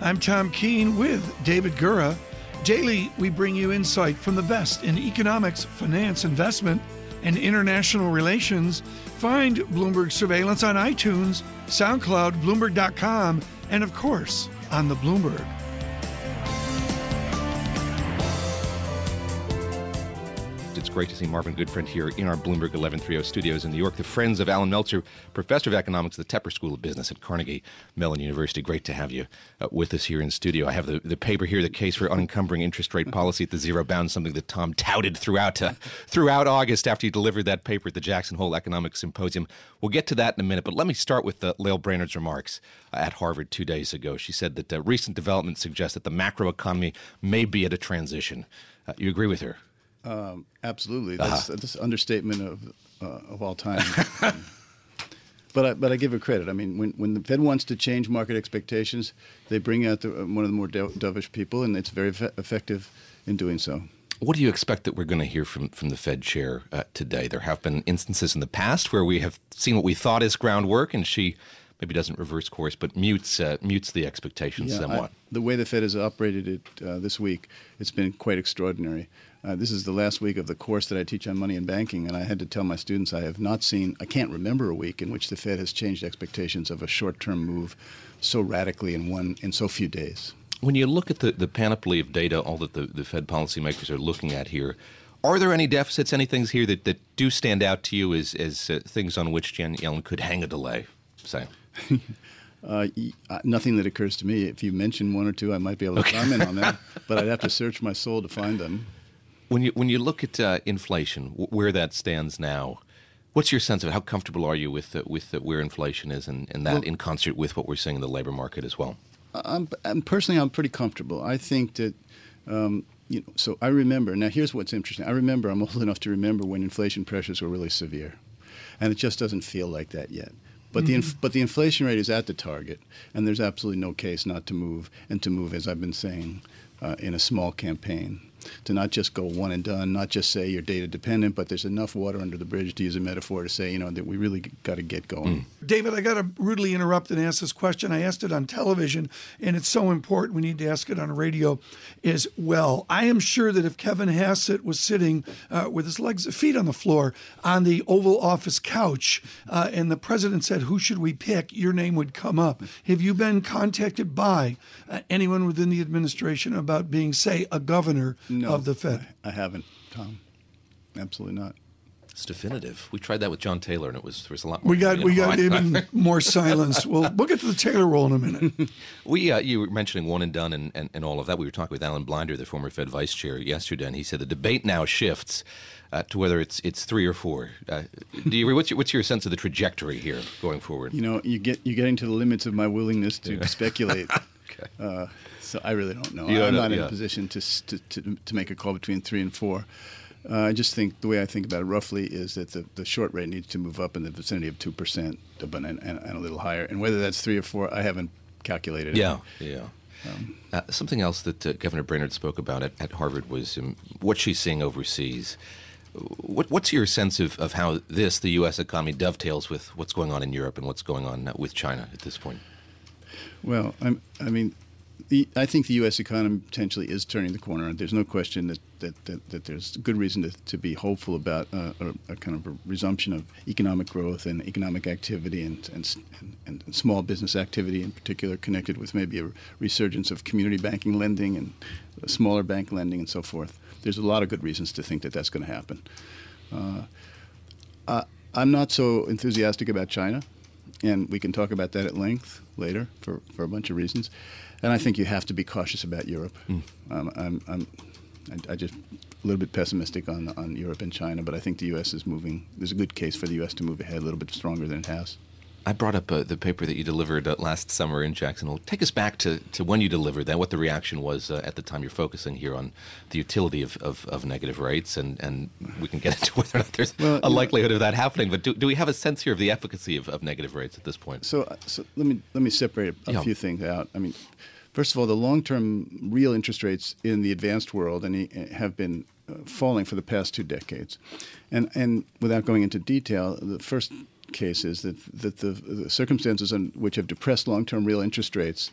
I'm Tom Keene with David Gura. Daily, we bring you insight from the best in economics, finance, investment, and international relations. Find Bloomberg Surveillance on iTunes, SoundCloud, Bloomberg.com, and of course, on the Bloomberg. Great to see Marvin Goodfriend here in our Bloomberg 1130 studios in New York. The friends of Allan Meltzer, professor of economics at the Tepper School of Business at Carnegie Mellon University. Great to have you uh, with us here in studio. I have the, the paper here, the case for unencumbering interest rate policy at the zero bound, something that Tom touted throughout uh, throughout August after he delivered that paper at the Jackson Hole Economic Symposium. We'll get to that in a minute, but let me start with uh, Lael Brainard's remarks uh, at Harvard two days ago. She said that uh, recent developments suggest that the macroeconomy may be at a transition. Uh, you agree with her? Um, absolutely, that's, uh-huh. that's an understatement of uh, of all time. but I, but I give it credit. I mean, when, when the Fed wants to change market expectations, they bring out the, one of the more dovish people, and it's very effective in doing so. What do you expect that we're going to hear from, from the Fed chair uh, today? There have been instances in the past where we have seen what we thought is groundwork, and she maybe doesn't reverse course, but mutes uh, mutes the expectations yeah, somewhat. I, the way the Fed has operated it uh, this week, it's been quite extraordinary. Uh, this is the last week of the course that I teach on money and banking, and I had to tell my students I have not seen, I can't remember a week in which the Fed has changed expectations of a short-term move so radically in one in so few days. When you look at the, the panoply of data, all that the, the Fed policymakers are looking at here, are there any deficits, any things here that, that do stand out to you as, as uh, things on which Jan Yellen could hang a delay, say? Uh, uh, nothing that occurs to me. If you mention one or two, I might be able to okay. comment on that, but I'd have to search my soul to find them. When you when you look at uh, inflation, w- where that stands now, what's your sense of it? how comfortable are you with uh, with uh, where inflation is, and, and that well, in concert with what we're seeing in the labor market as well? I'm, I'm personally I'm pretty comfortable. I think that. Um, you know, so I remember. Now, here's what's interesting. I remember. I'm old enough to remember when inflation pressures were really severe, and it just doesn't feel like that yet. But mm-hmm. the inf- but the inflation rate is at the target, and there's absolutely no case not to move and to move, as I've been saying, uh, in a small campaign to not just go one and done, not just say you're data dependent, but there's enough water under the bridge, to use a metaphor, to say, you know, that we really got to get going. Mm. David, I got to rudely interrupt and ask this question. I asked it on television, and it's so important we need to ask it on radio as well. I am sure that if Kevin Hassett was sitting uh, with his legs, feet on the floor on the Oval Office couch, uh, and the president said, Who should we pick? your name would come up. Have you been contacted by uh, anyone within the administration about being, say, a governor? No, of the Fed? I, I haven't, Tom. Absolutely not. It's definitive. We tried that with John Taylor, and it was there was a lot more. We got we got even more silence. We'll we'll get to the Taylor rule in a minute. we uh, you were mentioning one and done and, and, and all of that. We were talking with Alan Blinder, the former Fed vice chair, yesterday, and he said the debate now shifts uh, to whether it's it's three or four. Uh, do you what's your, what's your sense of the trajectory here going forward? You know, you get you're getting to the limits of my willingness to yeah. speculate. okay. Uh, so I really don't know. I'm not in a position to, to, to, to, make a call between three and four. Uh, I just think the way I think about it roughly is that the, the short rate needs to move up in the vicinity of 2% and, and, and a little higher. And whether that's three or four, I haven't calculated. Yeah, it. yeah. Um, uh, something else that uh, Governor Brainard spoke about at, at Harvard was um, what she's seeing overseas. What, what's your sense of, of how this, the U.S. economy, dovetails with what's going on in Europe and what's going on with China at this point? Well, I'm, I mean, the, I think the U.S. economy potentially is turning the corner. There's no question that, that, that, that there's good reason to, to be hopeful about uh, a, a, kind of a resumption of economic growth and economic activity and, and, and, and, small business activity in particular, connected with maybe a resurgence of community banking lending and smaller bank lending and so forth. There's a lot of good reasons to think that that's going to happen. Uh, I'm not so enthusiastic about China, and we can talk about that at length later for, for a bunch of reasons and I think you have to be cautious about Europe. Mm. Um, I'm, I'm I, I, just a little bit pessimistic on on Europe and China, but I think the U.S. is moving. There's a good case for the U.S. to move ahead a little bit stronger than it has. I brought up uh, the paper that you delivered uh, last summer in Jackson Hole. Take us back to, to when you delivered that, what the reaction was uh, at the time. You're focusing here on the utility of, of, of, negative rates, and, and we can get into whether or not there's well, a likelihood of that happening. But do, do we have a sense here of the efficacy of, of negative rates at this point? So, uh, so let me let me separate a yeah. few things out. I mean, first of all, the long-term real interest rates in the advanced world and have been uh, falling for the past two decades, and and without going into detail, the first case is that, that the, the circumstances which have depressed long term real interest rates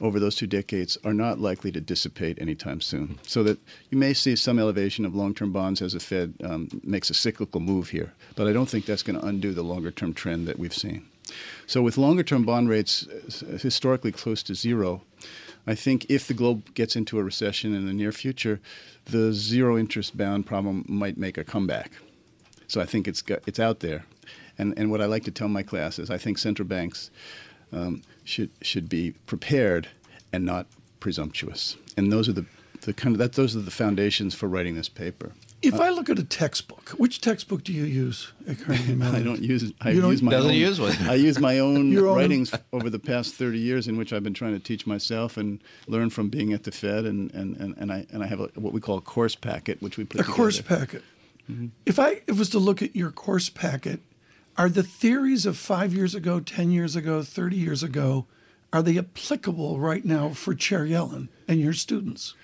over those two decades are not likely to dissipate anytime soon. So that you may see some elevation of long term bonds as the Fed um, makes a cyclical move here. But I don't think that's going to undo the longer term trend that we've seen. So, with longer term bond rates uh, historically close to zero, I think if the globe gets into a recession in the near future, the zero interest bound problem might make a comeback. So I think it's got, it's out there. And, and what I like to tell my class is I think central banks um, should, should be prepared and not presumptuous. And those are the, the kind of that, those are the foundations for writing this paper. If uh, I look at a textbook, which textbook do you use at Carnegie Mellon? I don't use. I you use my doesn't own, use one. I use my own writings over the past thirty years, in which I've been trying to teach myself and learn from being at the Fed, and and, and, and I and I have a, what we call a course packet, which we put a together. course packet. Mm-hmm. If I if was to look at your course packet, are the theories of five years ago, 10 years ago, 30 years ago, are they applicable right now for Chair Yellen and your students?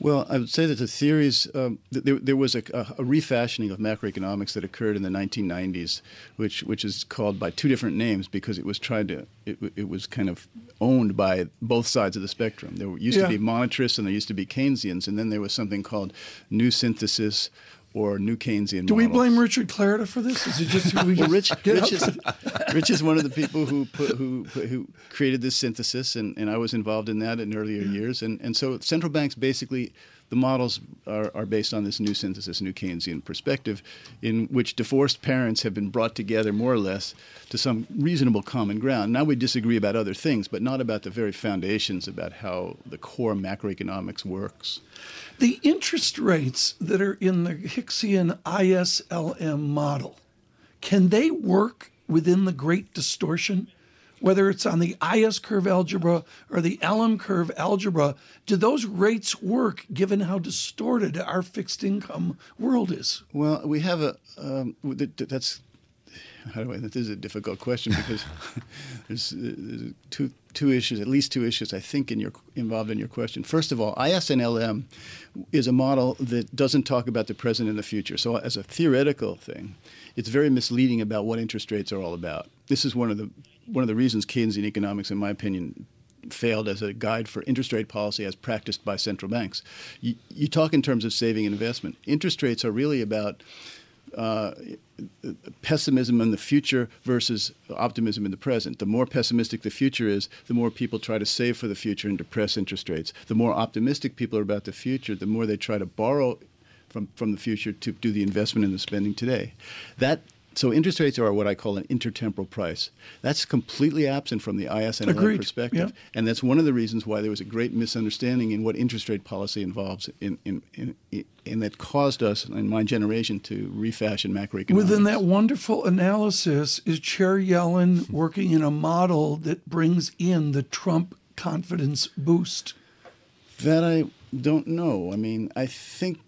Well, I would say that the theories, um, there, there, was a, a, refashioning of macroeconomics that occurred in the 1990s, which, which is called by two different names because it was tried to, it, it was kind of owned by both sides of the spectrum. There used yeah. to be monetarists and there used to be Keynesians, and then there was something called new synthesis or new Keynesian. Do models. we blame Richard Clarida for this? Is it just we well, Rich, Rich is, Rich is one of the people who put, who who created this synthesis, and, and I was involved in that in earlier yeah. years. And and so central banks basically the models are, are based on this new synthesis, new Keynesian perspective, in which divorced parents have been brought together more or less to some reasonable common ground. Now we disagree about other things, but not about the very foundations about how the core macroeconomics works. The interest rates that are in the Hicksian ISLM model, can they work within the great distortion? Whether it's on the IS curve algebra or the LM curve algebra, do those rates work given how distorted our fixed income world is? Well, we have a um, that's how do I? This is a difficult question because there's, there's, two two issues, at least two issues, I think, in your involved in your question. First of all, ISNLM is a model that doesn't talk about the present and the future. So, as a theoretical thing, it's very misleading about what interest rates are all about. This is one of the one of the reasons Keynesian economics, in my opinion, failed as a guide for interest rate policy as practiced by central banks. You, you talk in terms of saving and investment. Interest rates are really about uh, pessimism in the future versus optimism in the present. The more pessimistic the future is, the more people try to save for the future and depress interest rates. The more optimistic people are about the future, the more they try to borrow from, from the future to do the investment and the spending today. That so interest rates are what I call an intertemporal price. That's completely absent from the ISNLM Agreed. perspective, yeah. and that's one of the reasons why there was a great misunderstanding in what interest rate policy involves, in, in, in, in and that caused us in my generation to refashion macroeconomics. Within that wonderful analysis, is Chair Yellen working in a model that brings in the Trump confidence boost? That I don't know. I mean, I think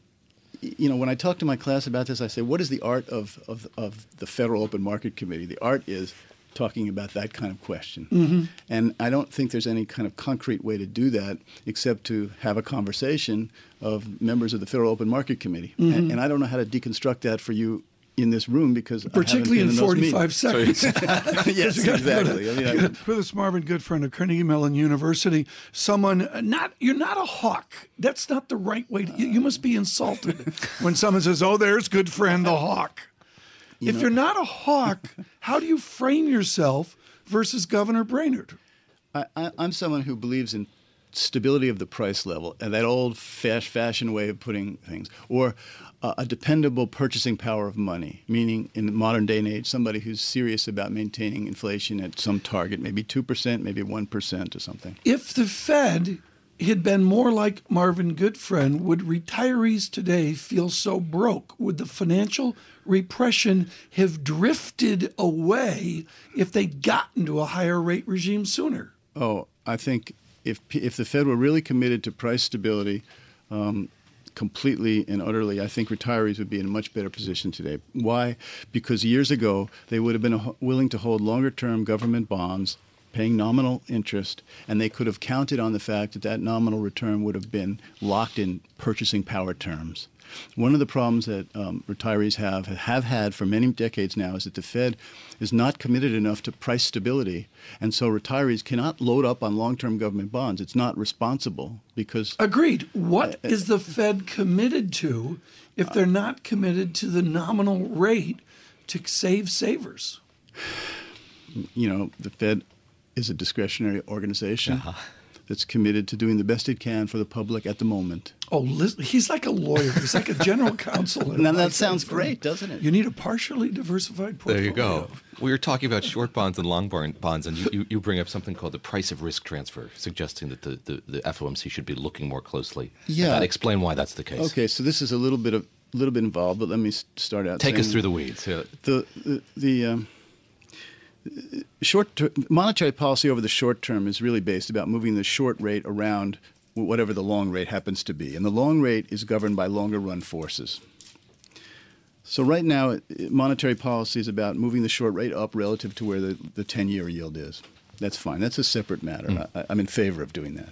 you know, when I talk to my class about this, I say, what is the art of, of, of the Federal Open Market Committee? The art is talking about that kind of question. Mm-hmm. And I don't think there's any kind of concrete way to do that except to have a conversation of members of the Federal Open Market Committee. Mm-hmm. And, and, I don't know how to deconstruct that for you in this room because particularly in, in 45 seconds. yes, exactly. I mean, for this Marvin Goodfriend of Carnegie Mellon University, someone uh, not you're not a hawk. That's not the right way. To, you, you must be insulted when someone says, "Oh, there's Goodfriend the hawk." You if know, you're not a hawk, how do you frame yourself versus Governor Brainard? I, am someone who believes in stability of the price level and that old fashioned way of putting things, or uh, a dependable purchasing power of money, meaning in the modern day and age, somebody who's serious about maintaining inflation at some target, maybe 2%, maybe 1% or something. If the Fed had been more like Marvin Goodfriend, would retirees today feel so broke? Would the financial repression have drifted away if they'd gotten to a higher rate regime sooner? Oh, I think if if the Fed were really committed to price stability, um, completely and utterly, I think retirees would be in a much better position today. Why? Because years ago they would have been willing to hold longer-term government bonds paying nominal interest, and they could have counted on the fact that that nominal return would have been locked in purchasing power terms. One of the problems that um, retirees have have had for many decades now is that the Fed is not committed enough to price stability, and so retirees cannot load up on long-term government bonds. It's not responsible because agreed. What uh, is the Fed committed to if they're not committed to the nominal rate to save savers? You know, the Fed is a discretionary organization uh-huh. That's committed to doing the best it can for the public at the moment. Oh, he's like a lawyer. He's like a general counsel. now that sounds great, doesn't it? You need a partially diversified portfolio. There you go. We were talking about short bonds and long bonds, and you, you, bring up something called the price of risk transfer, suggesting that the, the, the FOMC should be looking more closely. Yeah. Explain why that's the case. Okay, so this is a little bit of a little bit involved, but let me start out. Take us through the weeds. Yeah. The the, the um, short ter- monetary policy over the short term is really based about moving the short rate around whatever the long rate happens to be, and the long rate is governed by longer run forces. So right now, monetary policy is about moving the short rate up relative to where the, the 10-year yield is. That's fine. That's a separate matter. Mm. I, I'm in favor of doing that.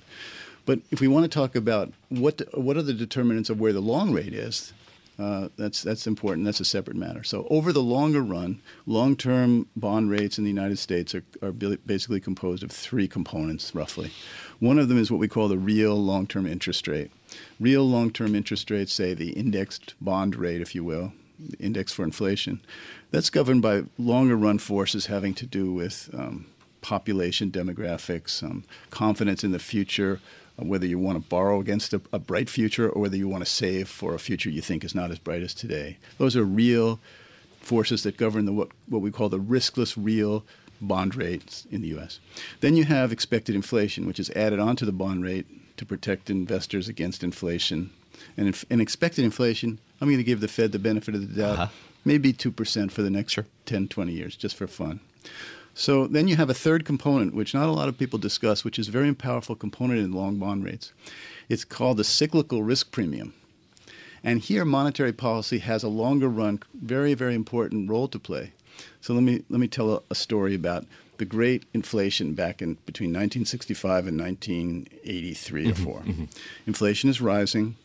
But if we want to talk about what what are the determinants of where the long rate is, uh, that's that's important. That's a separate matter. So over the longer run, long-term bond rates in the United States are, are basically composed of three components, roughly. One of them is what we call the real long-term interest rate. Real long-term interest rates, say the indexed bond rate, if you will, the index for inflation. That's governed by longer-run forces having to do with um, population demographics, um, confidence in the future, whether you want to borrow against a, a, bright future or whether you want to save for a future you think is not as bright as today. Those are real forces that govern the, what, what we call the riskless real bond rates in the U.S. Then you have expected inflation, which is added onto the bond rate to protect investors against inflation. And in, expected inflation, I'm going to give the Fed the benefit of the doubt, uh-huh. maybe 2% for the next sure. 10, 20 years, just for fun. So then you have a third component, which not a lot of people discuss, which is a very powerful component in long bond rates. It's called the cyclical risk premium. And here, monetary policy has a longer run, very, very important role to play. So let me, let me tell a, a story about the great inflation back in between 1965 and 1983 mm-hmm, or 4. Mm-hmm. Inflation is rising.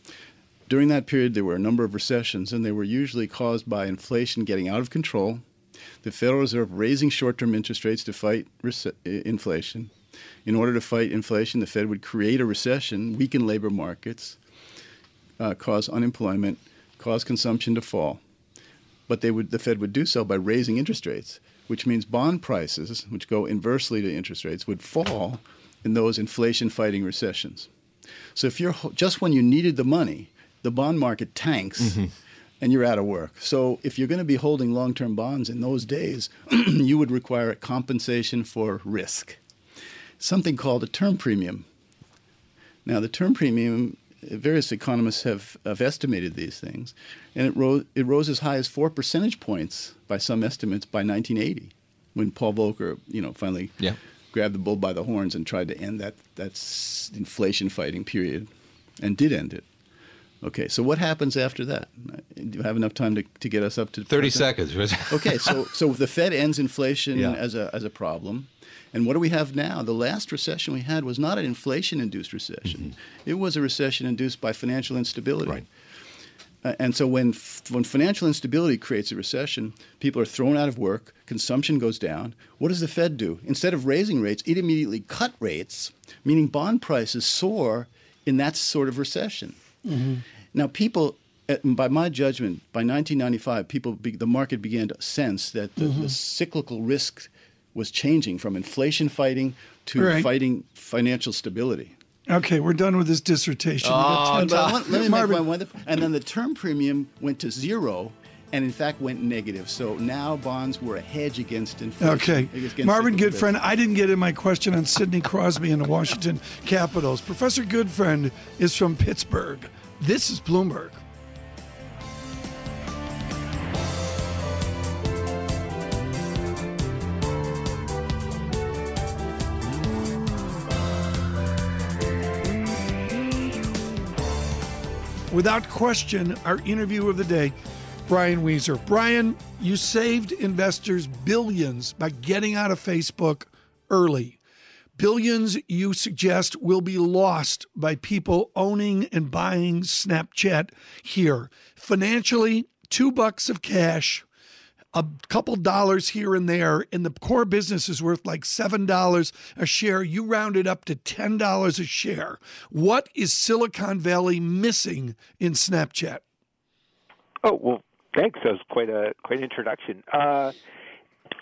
During that period, there were a number of recessions, and they were usually caused by inflation getting out of control – the Federal Reserve raising short term interest rates to fight inflation. In order to fight inflation, the Fed would create a recession, weaken labor markets, uh, cause unemployment, cause consumption to fall. But they would, the Fed would do so by raising interest rates, which means bond prices, which go inversely to interest rates, would fall in those inflation fighting recessions. So if you're just when you needed the money, the bond market tanks. Mm-hmm and you're out of work. So if you're going to be holding long-term bonds in those days, you would require a compensation for risk, something called a term premium. Now, the term premium, various economists have, have estimated these things, and it rose, it rose as high as four percentage points by some estimates by 1980, when Paul Volcker, you know, finally yeah. grabbed the bull by the horns and tried to end that that inflation fighting period, and did end it. Okay, so what happens after that? Do you have enough time to, to get us up to 30 seconds? okay, so so the Fed ends inflation yeah. as a as a problem. And what do we have now? The last recession we had was not an inflation induced recession. Mm-hmm. It was a recession induced by financial instability. Right. Uh, and so when when financial instability creates a recession, people are thrown out of work, consumption goes down. What does the Fed do? Instead of raising rates, it immediately cut rates, meaning bond prices soar in that sort of recession. Mm-hmm. Now, people, by my judgment, by 1995, people be, the market began to sense that the, mm-hmm. the, cyclical risk was changing from inflation fighting to right. fighting financial stability. Okay, we're done with this dissertation. Oh, want, let me Marvin. make one, one. And then the term premium went to zero and in fact went negative. So now bonds were a hedge against inflation. Okay. against Marvin cyclical Goodfriend, I didn't get in my question on Sidney Crosby and the Washington Capitals. Professor Goodfriend is from Pittsburgh. This is Bloomberg. Without question, our interview of the day, Brian Wieser. Brian, you saved investors billions by getting out of Facebook early. Billions, you suggest, will be lost by people owning and buying Snapchat here. Financially, two bucks of cash, a couple dollars here and there, and the core business is worth like $7 a share. You round it up to $10 a share. What is Silicon Valley missing in Snapchat? Oh, well, thanks. That was quite a quite an introduction. Uh,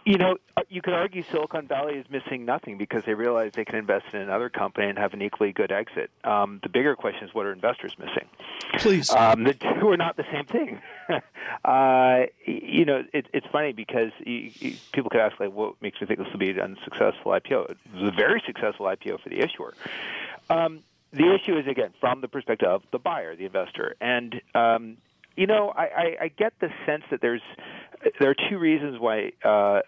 you know, uh, you could argue Silicon Valley is missing nothing because they realize they can invest in another company and have an equally good exit. Um, the bigger question is what are investors missing? Please. Um, the two are not the same thing. uh, you know, it, it's funny because you, you, people could ask, like, what makes you think this will be an unsuccessful IPO? It was a very successful IPO for the issuer. Um, the issue is, again, from the perspective of the buyer, the investor. And, um, you know, I, I, I get the sense that there's there are two reasons why uh, uh,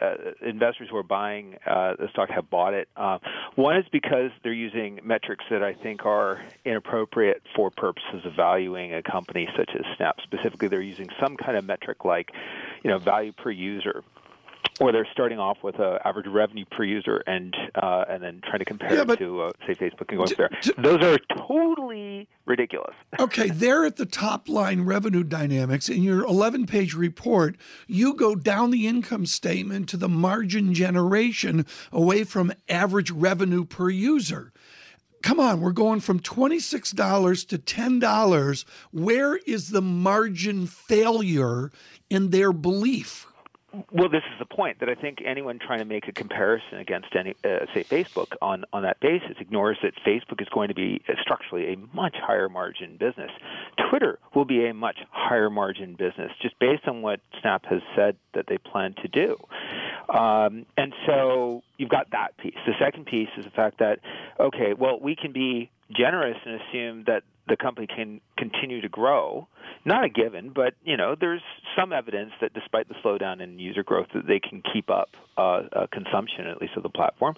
investors who are buying uh, the stock have bought it. Uh, one is because they're using metrics that I think are inappropriate for purposes of valuing a company such as Snap. Specifically, they're using some kind of metric like, you know, value per user or they're starting off with an average revenue per user and uh, and then trying to compare Yeah, it to uh, say Facebook and going there. Those are totally ridiculous. Okay, there at the top line revenue dynamics in your 11 page report, you go down the income statement to the margin generation away from average revenue per user. Come on, we're going from $26 to $10. Where is the margin failure in their belief? Well, this is the point that I think anyone trying to make a comparison against any, uh, say, Facebook on on that basis ignores that Facebook is going to be uh, structurally a much higher margin business. Twitter will be a much higher margin business, just based on what Snap has said that they plan to do. Um, and so you've got that piece. The second piece is the fact that okay, well, we can be generous and assume that the company can continue to grow. Not a given, but you know, there's some evidence that despite the slowdown in user growth, that they can keep up uh, uh, consumption at least of the platform.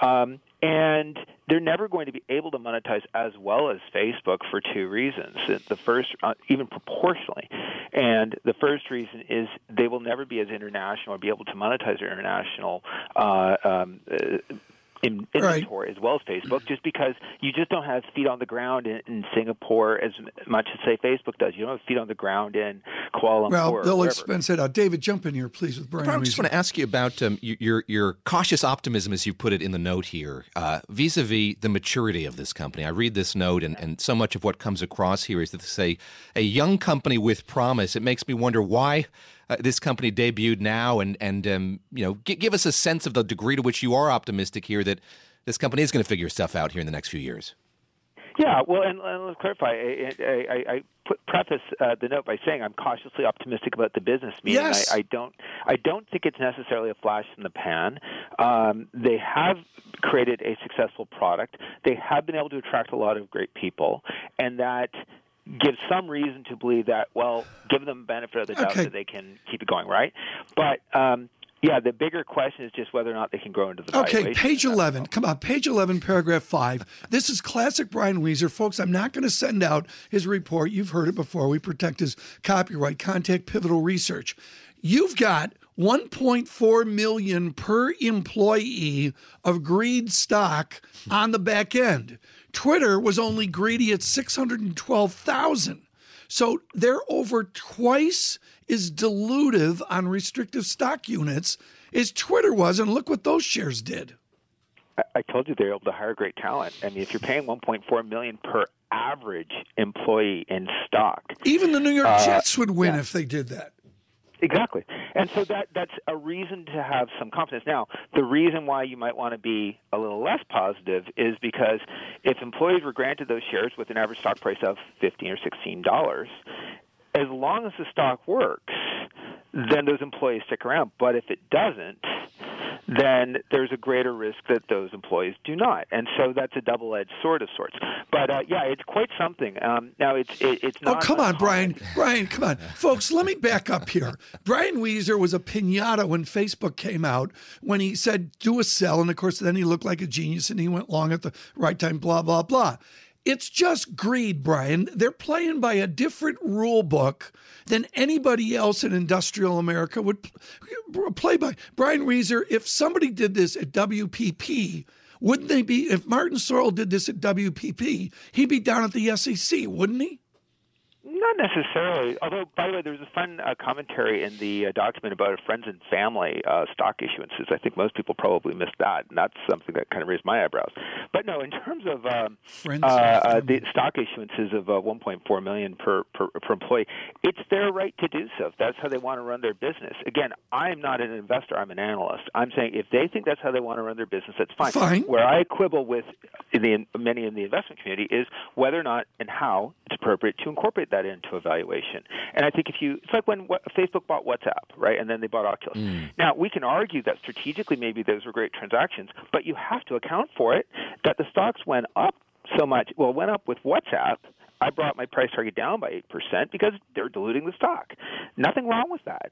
Um, and they're never going to be able to monetize as well as Facebook for two reasons. The first, uh, even proportionally, and the first reason is they will never be as international or be able to monetize their international uh, um, uh, in Right. inventory as well as Facebook, just because you just don't have feet on the ground in, in Singapore as much as say Facebook does. You don't have feet on the ground in Kuala Lumpur. Well, or they'll expense it out. David, jump in here, please, with Brian. I just want to ask you about um, your your cautious optimism, as you put it in the note here, uh, vis-a-vis the maturity of this company. I read this note, and, and so much of what comes across here is that this is a, a young company with promise. It makes me wonder why uh, this company debuted now, and and um, you know, g- give us a sense of the degree to which you are optimistic here that this company is going to figure stuff out here in the next few years. Yeah, well, and, and let's clarify. I, I, I- put preface uh, the note by saying I'm cautiously optimistic about the business. Meaning, Yes. I, I don't, I don't think it's necessarily a flash in the pan. Um, they have created a successful product. They have been able to attract a lot of great people, and that gives some reason to believe that. Well, give them benefit of the doubt Okay. that they can keep it going, right? But um, yeah, the bigger question is just whether or not they can grow into the Okay, page 11. Come on, page 11, paragraph 5. This is classic Brian Wieser. Folks, I'm not going to send out his report. You've heard it before. We protect his copyright. Contact Pivotal Research. You've got 1.4 million per employee of greed stock on the back end. Twitter was only greedy at 612,000. So they're over twice as dilutive on restrictive stock units as Twitter was, and look what those shares did. I- told you they're able to hire great talent. I mean, if you're paying 1.4 million per average employee in stock, Even the New York Uh, Jets would win if they did that. Exactly. And so that that's a reason to have some confidence. Now, the reason why you might want to be a little less positive is because if employees were granted those shares with an average stock price of 15 or 16 dollars, as long as the stock works, then those employees stick around. But if it doesn't, then there's a greater risk that those employees do not, and so that's a double-edged sword of sorts. But uh, yeah, it's quite something. Um, now it's it, it's Oh, come on. Brian. Brian, come on. Folks, let me back up here. Brian Wieser was a pinata when Facebook came out, when he said, do a sell. And of course, then he looked like a genius and he went long at the right time, blah, blah, blah. It's just greed, Brian. They're playing by a different rule book than anybody else in industrial America would play by. Brian Wieser, if somebody did this at WPP, wouldn't they be, if Martin Sorrell did this at WPP, he'd be down at the SEC, wouldn't he? Not necessarily. Although, by the way, there was a fun uh, commentary in the uh, document about friends and family uh, stock issuances. I think most people probably missed that, and that's something that kind of raised my eyebrows. But no, in terms of um, Friends uh, uh, the stock issuances of uh, 1.4 million per, per per employee, it's their right to do so. If that's how they want to run their business. Again, I'm not an investor. I'm an analyst. I'm saying if they think that's how they want to run their business, that's fine. Fine. Where I quibble with the many in the investment community is whether or not and how it's appropriate to incorporate that into evaluation. And I think if you, it's like when Facebook bought WhatsApp, right, and then they bought Oculus. Mm. Now we can argue that strategically maybe those were great transactions, but you have to account for it that the stocks went up so much. Well, went up with WhatsApp. I brought my price target down by 8% because they're diluting the stock. Nothing wrong with that.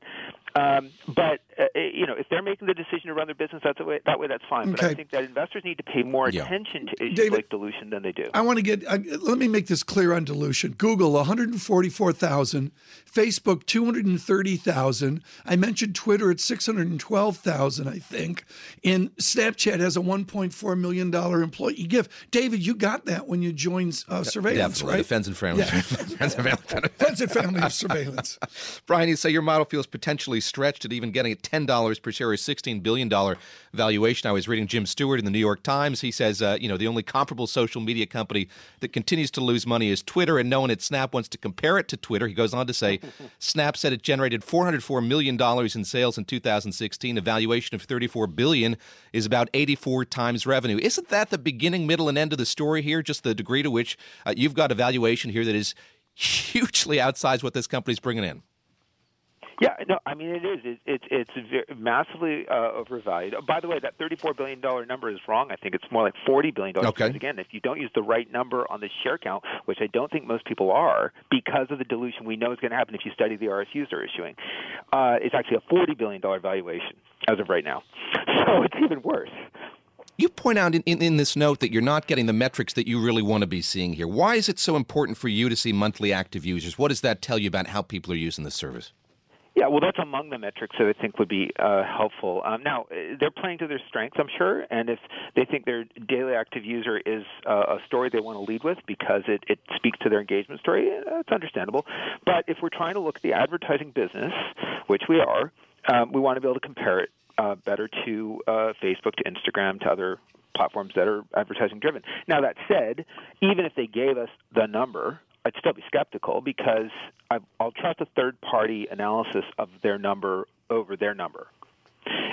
Um, but, uh, you know, if they're making the decision to run their business that way, that way that's fine. But I think that investors need to pay more Yeah. attention to issues David- like dilution than they do. I want to get, uh, let me make this clear on dilution. Google, 144,000. Facebook, 230,000. I mentioned Twitter at 612,000, I think. And Snapchat has a $1.4 million employee gift. David, you got that when you joined uh, surveillance, Definitely. right? Friends and family. friends and family. Friends and family of surveillance. Brian, you say your model feels potentially stretched at even getting a $10 per share, a $16 billion valuation. I was reading Jim Stewart in the New York Times. He says, uh, you know, the only comparable social media company that continues to lose money is Twitter, and no one at Snap wants to compare it to Twitter. He goes on to say, Snap said it generated $404 million in sales in 2016. A valuation of $34 billion is about 84 times revenue. Isn't that the beginning, middle, and end of the story here? Just the degree to which uh, you've got a valuation here that is hugely outsized what this company's bringing in. Yeah, no, I mean it is. It, it, it's ve- massively uh, overvalued. Oh, by the way, that thirty-four billion dollar number is wrong. I think it's more like forty billion dollars. Okay. Because again, if you don't use the right number on the share count, which I don't think most people are, because of the dilution we know is going to happen if you study the RSUs they're issuing, uh, it's actually a forty billion dollar valuation as of right now. So it's even worse. You point out in, in, in this note that you're not getting the metrics that you really want to be seeing here. Why is it so important for you to see monthly active users? What does that tell you about how people are using the service? Yeah, well, that's among the metrics that I think would be uh, helpful. Um, now, uh, they're playing to their strengths, I'm sure, and if they think their daily active user is uh, a story they want to lead with because it, it speaks to their engagement story, uh, that's understandable. But if we're trying to look at the advertising business, which we are, um, we want to be able to compare it uh, better to uh, Facebook, to Instagram, to other platforms that are advertising driven. Now, that said, even if they gave us the number, I'd still be skeptical because I, I'll trust a third party analysis of their number over their number.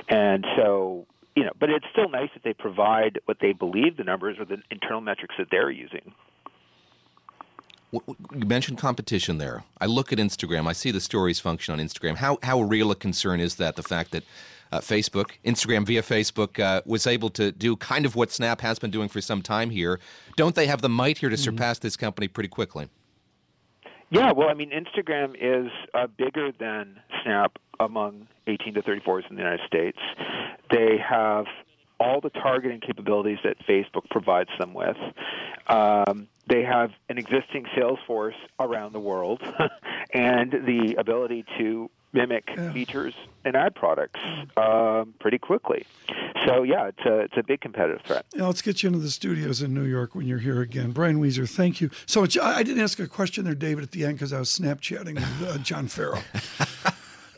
And so, you know, but it's still nice if they provide what they believe the numbers or the internal metrics that they're using. You mentioned competition there. I look at Instagram. I see the stories function on Instagram. How how real a concern is that? The fact that uh, Facebook, Instagram via Facebook, uh, was able to do kind of what Snap has been doing for some time here. Don't they have the might here to surpass this company pretty quickly? Yeah, well, I mean, Instagram is uh, bigger than Snap among 18 to 34s in the United States. They have all the targeting capabilities that Facebook provides them with. Um, they have an existing sales force around the world and the ability to mimic features and ad products um, pretty quickly. So, yeah, it's a, it's a big competitive threat. Yeah, let's get you into the studios in New York when you're here again. Brian Wieser, thank you. So it's, I I didn't ask a question there, David, at the end because I was Snapchatting with uh, John Farrow.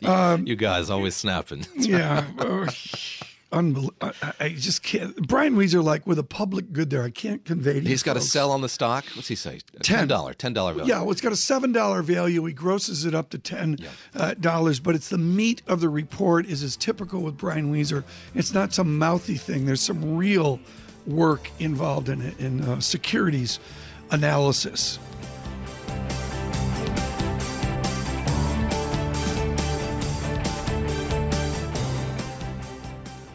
you guys always snapping. Yeah. uh, unbel- I, I just can't. Brian Wieser, like with a public good there, I can't convey to you He's got to folks. sell on the stock. What's he say? Ten. $10. $10 value. Yeah, well, it's got a seven dollar value. He grosses it up to ten uh, dollars, but it's the meat of the report. Is as typical with Brian Wieser. It's not some mouthy thing. There's some real work involved in it in uh, securities analysis.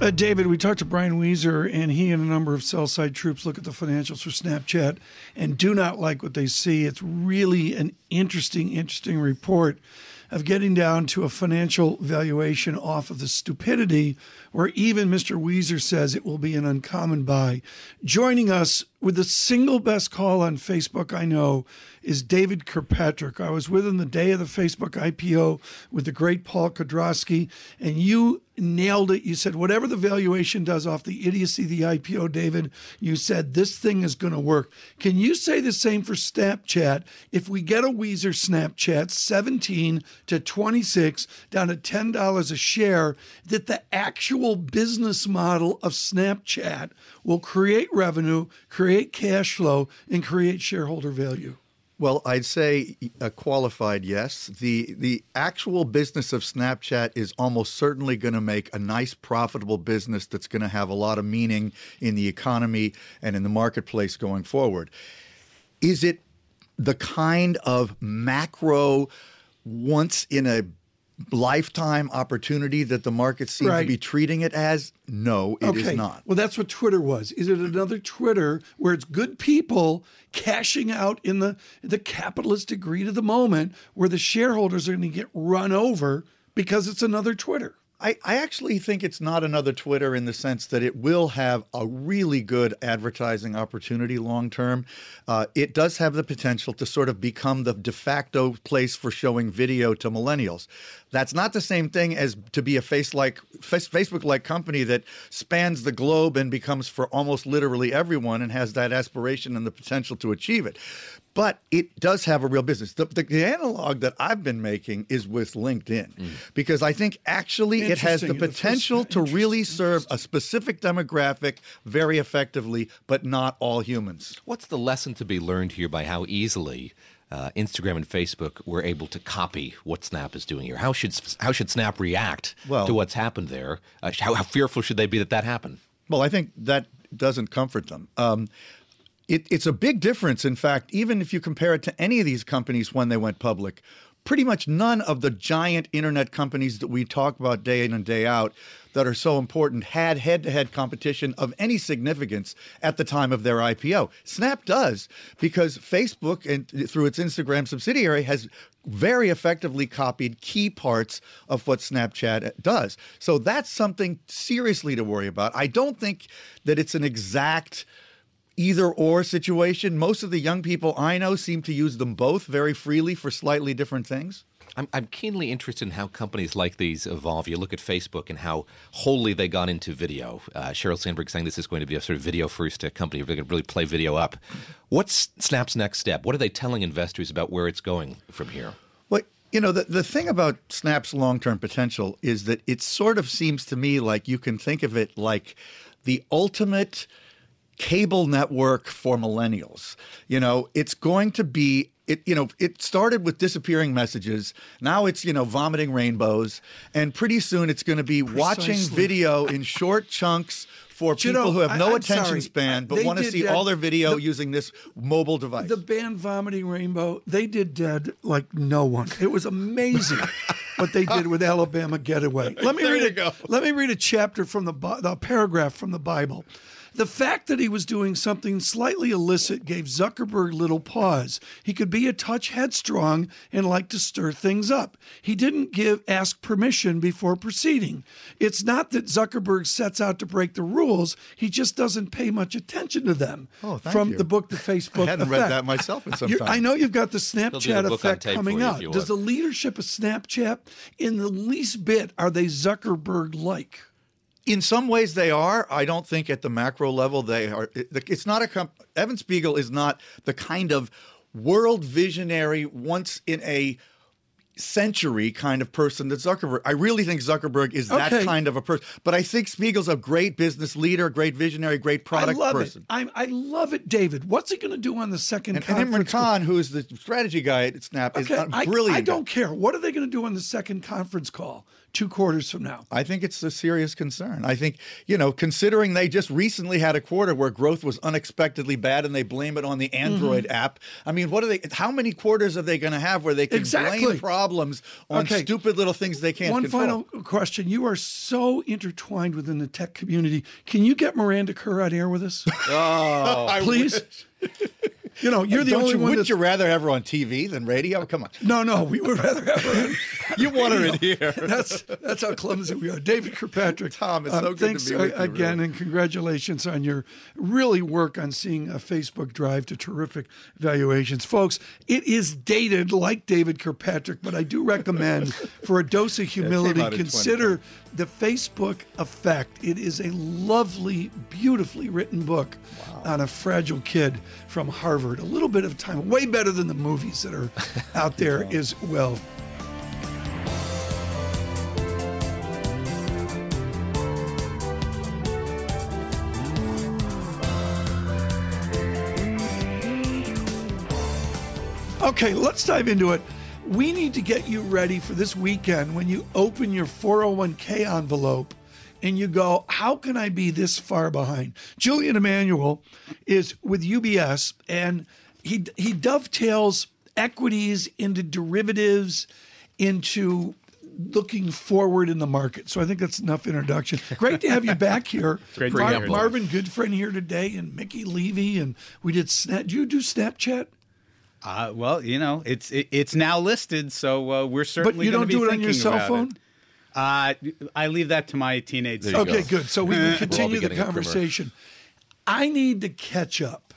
Uh, David, we talked to Brian Wieser, and he and a number of sell side troops look at the financials for Snapchat and do not like what they see. It's really an interesting, interesting report of getting down to a financial valuation off of the stupidity, where even Mr. Wieser says it will be an uncommon buy. Joining us with the single best call on Facebook I know is David Kirkpatrick. I was with him the day of the Facebook IPO with the great Paul Kedrosky, and you nailed it. You said whatever the valuation does off the idiocy of the IPO, David, you said this thing is going to work. Can you say the same for Snapchat? If we get a Wieser Snapchat 17 to 26 down to $10 a share, that the actual business model of Snapchat will create revenue, create cash flow, and create shareholder value? Well, I'd say a qualified yes. The the actual business of Snapchat is almost certainly going to make a nice profitable business that's going to have a lot of meaning in the economy and in the marketplace going forward. Is it the kind of macro once in a lifetime opportunity that the market seems Right. to be treating it as? No, it is not. Well, that's what Twitter was. Is it another Twitter where it's good people cashing out in the the capitalistic greed of the moment, where the shareholders are going to get run over because it's another Twitter? I, I actually think it's not another Twitter in the sense that it will have a really good advertising opportunity long term. Uh, it does have the potential to sort of become the de facto place for showing video to millennials. That's not the same thing as to be a face like Facebook like company that spans the globe and becomes for almost literally everyone and has that aspiration and the potential to achieve it. But it does have a real business. The, the, the analog that I've been making is with LinkedIn because I think actually it has the Interesting. The first- potential to really serve a specific demographic very effectively, but not all humans. What's the lesson to be learned here by how easily uh, Instagram and Facebook were able to copy what Snap is doing here? How should how should Snap react Well- to what's happened there? Uh, how, how fearful should they be that that happened? Well, I think that doesn't comfort them. Um, it, it's a big difference. In fact, even if you compare it to any of these companies when they went public, pretty much none of the giant internet companies that we talk about day in and day out that are so important had head to head competition of any significance at the time of their IPO. Snap does because Facebook, and through its Instagram subsidiary, has very effectively copied key parts of what Snapchat does. So that's something seriously to worry about. I don't think that it's an exact either or situation. Most of the young people I know seem to use them both very freely for slightly different things. I'm, I'm keenly interested in how companies like these evolve. You look at Facebook and how wholly they got into video. Uh, Sheryl Sandberg saying this is going to be a sort of video first uh, company. They're going to really play video up. What's Snap's next step? What are they telling investors about where it's going from here? Well, you know, the, the thing about Snap's long term potential is that it sort of seems to me like you can think of it like the ultimate cable network for millennials. You know, it's going to be it you know it started with disappearing messages now it's you know vomiting rainbows and pretty soon it's going to be watching video in short chunks for you people know, who have no I'm attention sorry. span but They want to see that- all their video the- using this mobile device The band Vomiting Rainbow, they did dead like no one. It was amazing what they did with Alabama Getaway. Let me There read a, go. Let me read a chapter from the the paragraph from the Bible. The fact that he was doing something slightly illicit gave Zuckerberg little pause. He could be a touch headstrong and like to stir things up. He didn't give ask permission before proceeding. It's not that Zuckerberg sets out to break the rules; he just doesn't pay much attention to them. Oh, thank from you. the book The Facebook I hadn't read that myself in some You're- time. I know you've got the Snapchat effect coming for you if out. Does the leadership of Snapchat, in the least bit, are they Zuckerberg like? In some ways, they are. I don't think at the macro level they are. It's not a. Comp- Evan Spiegel is not the kind of world visionary, once in a century kind of person that Zuckerberg. I really think Zuckerberg is that kind of a person. But I think Spiegel's a great business leader, great visionary, great product I love person. it. I, I love it, David. What's he going to do on the second And, and Imran conference? call? Khan, who's the strategy guy at Snap, is Okay, uh, I, brilliant. I don't care. What are they going to do on the second conference call two quarters from now? I think it's a serious concern. I think, you know, considering they just recently had a quarter where growth was unexpectedly bad and they blame it on the Android app. I mean, what are they how many quarters are they going to have where they can Exactly. blame problems on Okay. stupid little things they can't One control? final question. You are so intertwined within the tech community. Can you get Miranda Kerr on air with us? Oh, I Please? You know, you're the Don't only you, one that's. you rather have her on TV than radio? Come on. No, no, we would rather have her. You want her in here. That's that's how clumsy we are. David Kirkpatrick. Tom, it's so good to thanks be with uh, you, again, really. and congratulations on your really work on seeing a Facebook drive to terrific valuations, folks. It is dated like David Kirkpatrick, but I do recommend for a dose of humility consider the Facebook effect. It is a lovely, beautifully written book on a fragile kid from Harvard. A little bit of time, way better than the movies that are out there as well. Okay, let's dive into it. We need to get you ready for this weekend when you open your 401k envelope and you go, How can I be this far behind? Julian Emanuel is with UBS and he, he dovetails equities into derivatives, into looking forward in the market. So I think that's enough introduction. Great to have you back here. Great to Mar- Marvin Goodfriend here today and Mickey Levy. And we did Snap. Did you do Snapchat? Uh, well, you know, it's it, it's now listed, so uh, we're certainly. But certainly. you don't be do it on your thinking cell phone? it. Uh, I leave that to my teenage. There you go. Okay, good. So we can continue the getting a primer. conversation. I need to catch up.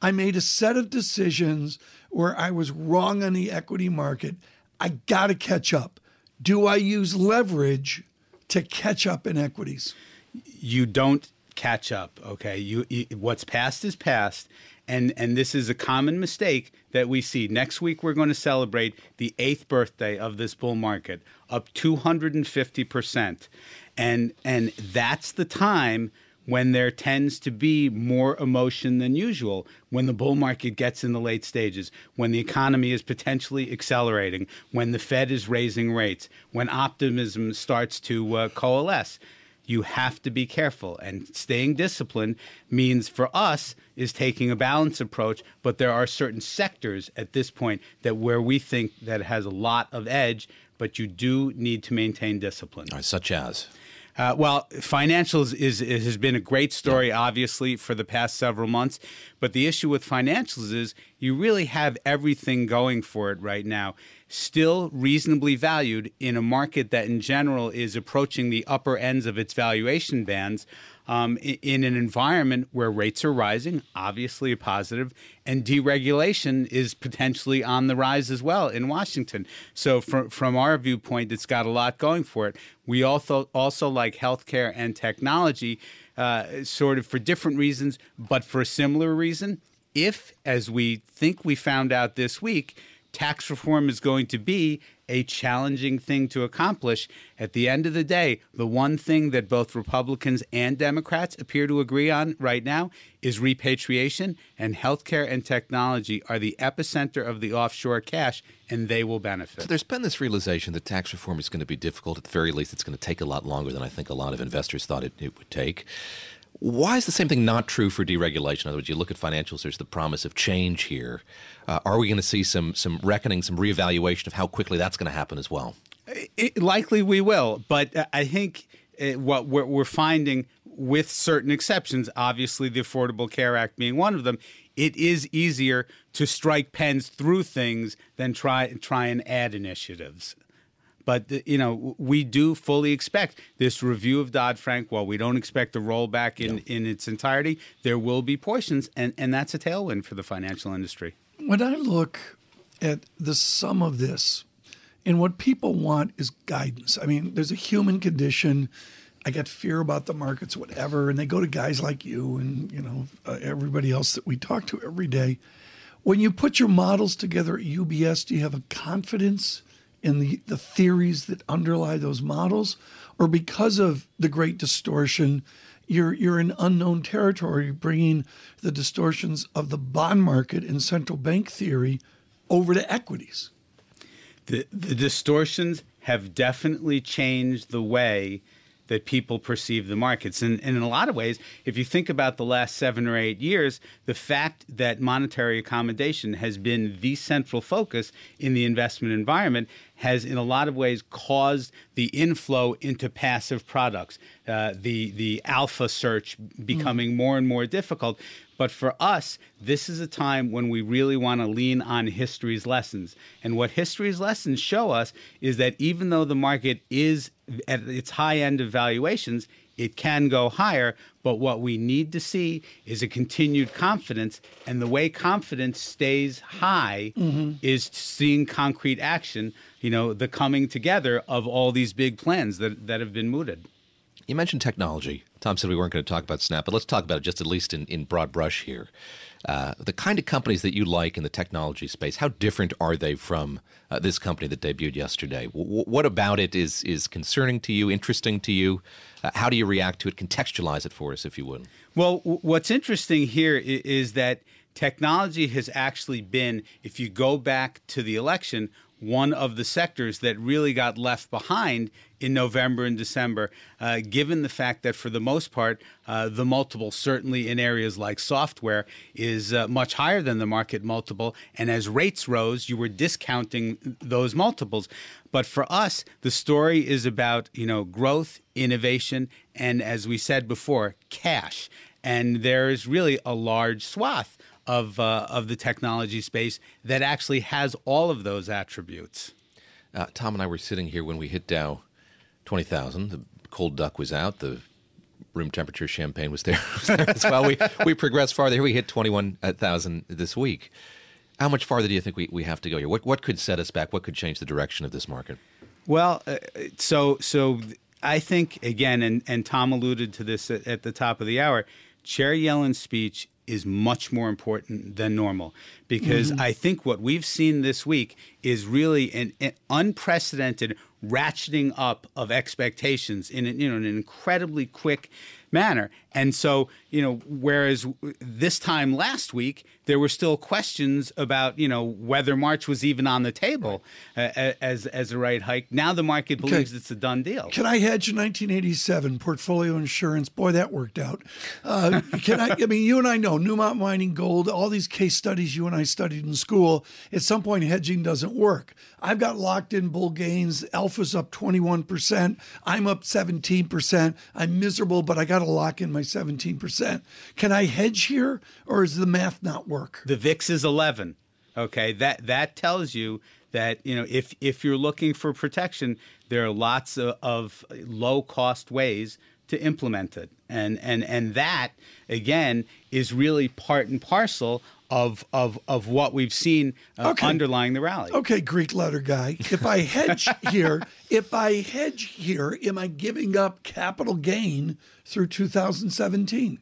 I made a set of decisions where I was wrong on the equity market. I got to catch up. Do I use leverage to catch up in equities? you don't catch up okay you, you what's past is past and and this is a common mistake that we see next week we're going to celebrate the eighth birthday of this bull market up 250% and and that's the time when there tends to be more emotion than usual when the bull market gets in the late stages, when the economy is potentially accelerating, when the Fed is raising rates, when optimism starts to uh, coalesce. You have to be careful, and staying disciplined means for us is taking a balanced approach. But there are certain sectors at this point that where we think that it has a lot of edge, but you do need to maintain discipline. Uh, such as. Uh, well, financials is, is has been a great story, obviously, for the past several months. But the issue with financials is you really have everything going for it right now. Still reasonably valued in a market that, in general, is approaching the upper ends of its valuation bands. Um, in an environment where rates are rising, obviously a positive, and deregulation is potentially on the rise as well in Washington. So, from from our viewpoint, it's got a lot going for it. We also also like healthcare and technology, uh, sort of for different reasons, but for a similar reason. If, as we think we found out this week, tax reform is going to be a challenging thing to accomplish. At the end of the day, the one thing that both Republicans and Democrats appear to agree on right now is repatriation, and healthcare and technology are the epicenter of the offshore cash, and they will benefit. So there's been this realization that tax reform is going to be difficult. At the very least, it's going to take a lot longer than I think a lot of investors thought it, it would take. Why is the same thing not true for deregulation? In other words, you look at financials, there's the promise of change here. Uh, are we going to see some, some reckoning, some reevaluation of how quickly that's going to happen as well? It, likely we will, but uh, I think uh, what we're, we're finding, with certain exceptions, obviously the Affordable Care Act being one of them, it is easier to strike pens through things than try try and add initiatives. But you know, we do fully expect this review of Dodd Frank. While we don't expect a rollback in, in its entirety, there will be portions, and, and that's a tailwind for the financial industry. When I look at the sum of this, and what people want is guidance. I mean, there's a human condition. I got fear about the markets, whatever, and they go to guys like you and you know uh, everybody else that we talk to every day. When you put your models together at UBS, do you have a confidence in the, the theories that underlie those models, or because of the great distortion, you're you're in unknown territory, bringing the distortions of the bond market and central bank theory over to equities. The the distortions have definitely changed the way that people perceive the markets. And, and, in a lot of ways, if you think about the last seven or eight years, the fact that monetary accommodation has been the central focus in the investment environment has, in a lot of ways, caused the inflow into passive products, uh, the the alpha search becoming mm. more and more difficult. But for us, this is a time when we really want to lean on history's lessons. And what history's lessons show us is that even though the market is at its high end of valuations, it can go higher. But what we need to see is a continued confidence. And the way confidence stays high mm-hmm. is seeing concrete action, you know, the coming together of all these big plans that, that have been mooted. You mentioned technology. Tom said we weren't going to talk about Snap, but let's talk about it just at least in, in broad brush here. Uh, the kind of companies that you like in the technology space, how different are they from uh, this company that debuted yesterday? W- what about it is, is concerning to you, interesting to you? Uh, how do you react to it? Contextualize it for us, if you would. Well, w- what's interesting here is, is that technology has actually been, if you go back to the election, one of the sectors that really got left behind in November and December, uh, given the fact that for the most part, uh, the multiple, certainly in areas like software, is uh, much higher than the market multiple. And as rates rose, you were discounting those multiples. But for us, the story is about you know growth, innovation, and as we said before, cash. And there's really a large swath of uh, of the technology space that actually has all of those attributes. Uh, Tom and I were sitting here when we hit Dow twenty thousand. The cold duck was out. The room temperature champagne was there, was there as well. We we progressed farther. We hit twenty one thousand this week. How much farther do you think we, we have to go here? What what could set us back? What could change the direction of this market? Well, uh, so so I think again, and and Tom alluded to this at, at the top of the hour. Chair Yellen's speech is much more important than normal because mm-hmm. I think what we've seen this week is really an, an, unprecedented ratcheting up of expectations in you know an incredibly quick manner. And so, you know, whereas this time last week, there were still questions about, you know, whether March was even on the table uh, as as a rate hike. Now the market believes okay. it's a done deal. Can I hedge 1987 portfolio insurance? Boy, that worked out. Uh, can I? I mean, you and I know Newmont Mining Gold, all these case studies you and I studied in school. At some point, hedging doesn't work. I've got locked in bull gains. Alpha's up 21%. I'm up 17%. I'm miserable, but I got to lock in my 17%. Can I hedge here or is the math not work? The VIX is 11. Okay, that that tells you that you know if if you're looking for protection, there are lots of, of low cost ways to implement it, and and and that again is really part and parcel of of of what we've seen uh, okay. underlying the rally. Okay, Greek letter guy. If I hedge here, if I hedge here, am I giving up capital gain through 2017?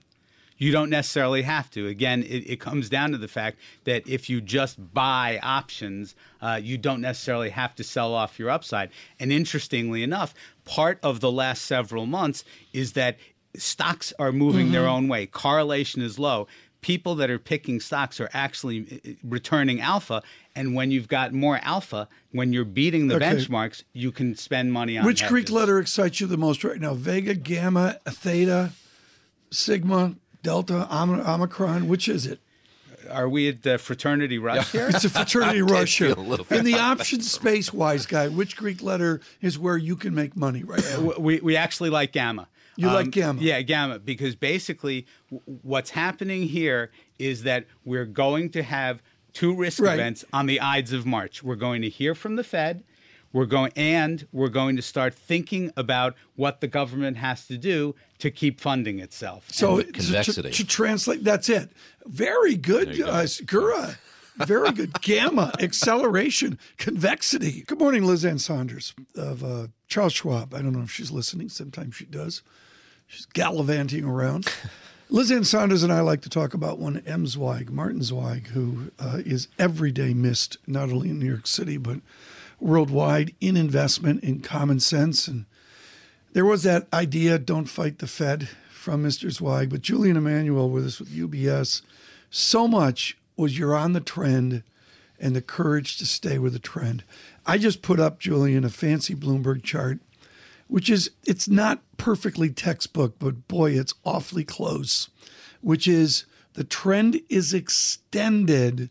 You don't necessarily have to. Again, it, it, comes down to the fact that if you just buy options, uh, you don't necessarily have to sell off your upside. And interestingly enough, part of the last several months is that stocks are moving mm-hmm. their own way. Correlation is low. People that are picking stocks are actually uh, returning alpha. And when you've got more alpha, when you're beating the okay. benchmarks, you can spend money on Which hedges. Greek letter excites you the most right now? Vega, Gamma, Theta, Sigma, Delta, Omicron? Which is it? Are we at the fraternity rush here? It's a fraternity rush here. In the option space, wise guy, which Greek letter is where you can make money right now? We, we actually like gamma. You um, like gamma? Yeah, gamma, because basically what's happening here is that we're going to have two risk right. events on the Ides of March. We're going to hear from the Fed we're going and we're going to start thinking about what the government has to do to keep funding itself. So convexity. To, to, translate, that's it. Very good, uh, Gura. Very good. Gamma, acceleration, convexity. Good morning, Liz Ann Sonders of uh, Charles Schwab. I don't know if she's listening. Sometimes she does. She's gallivanting around. Liz Ann Sonders and I like to talk about one M. Zweig, Martin Zweig, who uh, is every day missed, not only in New York City, but worldwide in investment in common sense. And there was that idea, don't fight the Fed from Mr. Zweig, but Julian Emanuel with us with UBS, so much was you're on the trend and the courage to stay with the trend. I just put up, Julian, a fancy Bloomberg chart, which is, it's not perfectly textbook, but boy, it's awfully close, which is the trend is extended,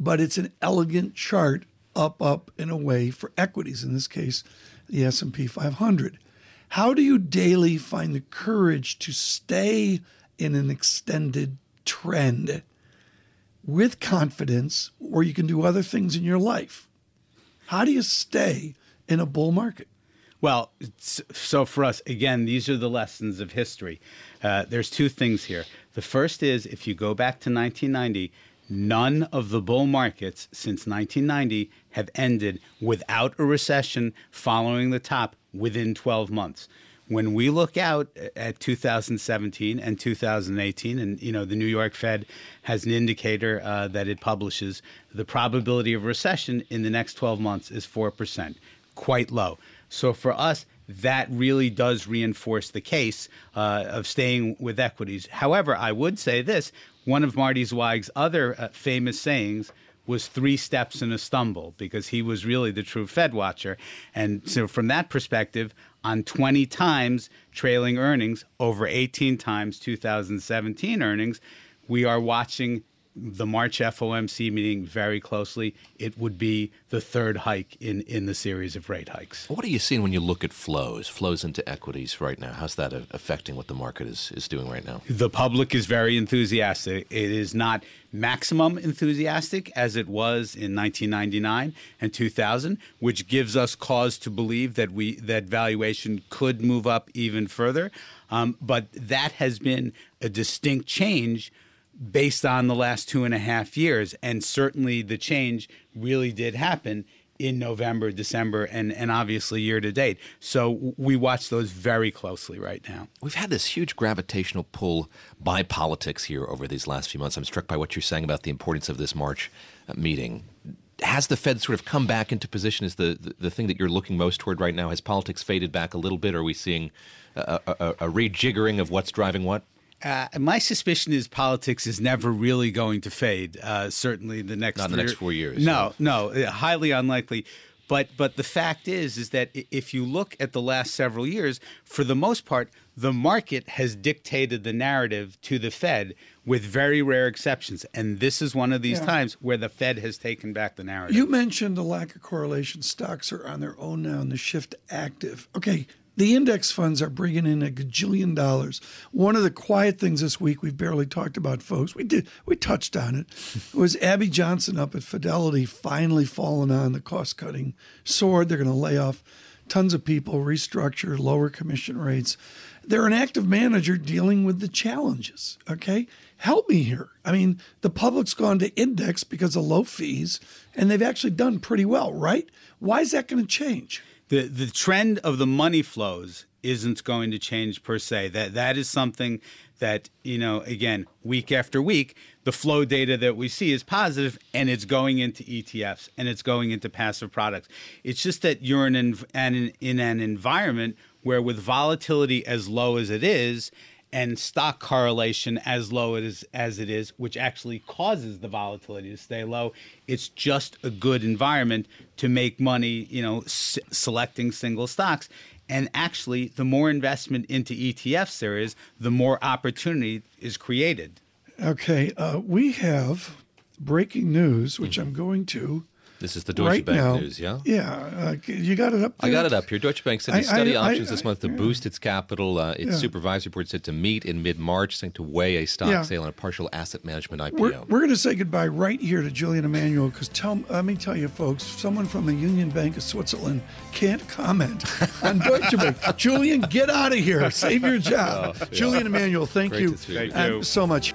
but it's an elegant chart up, up, and away for equities, in this case, the S&P 500. How do you daily find the courage to stay in an extended trend with confidence where you can do other things in your life? How do you stay in a bull market? Well, so for us, again, these are the lessons of history. Uh, there's two things here. The first is if you go back to 1990, none of the bull markets since 1990 have ended without a recession following the top within 12 months. When we look out at 2017 and 2018, and you know the New York Fed has an indicator uh, that it publishes, the probability of recession in the next 12 months is four percent, quite low. So for us, that really does reinforce the case uh, of staying with equities. However, I would say this: one of Marty Zweig's other uh, famous sayings was three steps and a stumble because he was really the true Fed watcher. And so, from that perspective, on 20 times trailing earnings over 18 times 2017 earnings, we are watching the March FOMC meeting very closely. It would be the third hike in, in the series of rate hikes. What are you seeing when you look at flows, flows into equities right now? How's that affecting what the market is, is doing right now? The public is very enthusiastic. It is not maximum enthusiastic as it was in 1999 and 2000, which gives us cause to believe that we that valuation could move up even further. Um, but that has been a distinct change based on the last two and a half years. And certainly the change really did happen in November, December, and, and obviously year to date. So we watch those very closely right now. We've had this huge gravitational pull by politics here over these last few months. I'm struck by what you're saying about the importance of this March uh, meeting. Has the Fed sort of come back into position as the, the, the thing that you're looking most toward right now? Has politics faded back a little bit? Are we seeing a, a, a rejiggering of what's driving what? Uh, my suspicion is politics is never really going to fade. Uh, certainly, the next not the next four years. No, no, highly unlikely. But but the fact is is that if you look at the last several years, for the most part, the market has dictated the narrative to the Fed, with very rare exceptions. And this is one of these yeah. times where the Fed has taken back the narrative. You mentioned the lack of correlation. Stocks are on their own now, and the shift active. Okay, the index funds are bringing in a gajillion dollars. One of the quiet things this week we've barely talked about, folks. We did we touched on it. Was Abby Johnson up at Fidelity finally falling on the cost cutting sword? They're going to lay off tons of people, restructure, lower commission rates. They're an active manager dealing with the challenges. Okay, help me here. I mean, the public's gone to index because of low fees, and they've actually done pretty well, right? Why is that going to change? The the trend of the money flows isn't going to change per se. That that is something that you know again week after week the flow data that we see is positive and it's going into ETFs and it's going into passive products. It's just that you're in an, in an environment where with volatility as low as it is and stock correlation as low as, as it is, which actually causes the volatility to stay low. It's just a good environment to make money, you know, s- selecting single stocks. And actually, the more investment into ETFs there is, the more opportunity is created. Okay, uh, we have breaking news, which mm-hmm. I'm going to this is the Deutsche right Bank now, news, yeah? Yeah. Uh, you got it up there? I got it up here. Deutsche Bank said to study I, options I, this month to yeah. boost its capital. Uh, its yeah. supervisory board said to meet in mid March, saying to weigh a stock yeah. sale and a partial asset management IPO. We're, we're going to say goodbye right here to Julian Emanuel because tell, let me tell you, folks, someone from the Union Bank of Switzerland can't comment on Deutsche Bank. Julian, get out of here. Save your job. Oh, Julian Emanuel, thank Great you, thank you so much.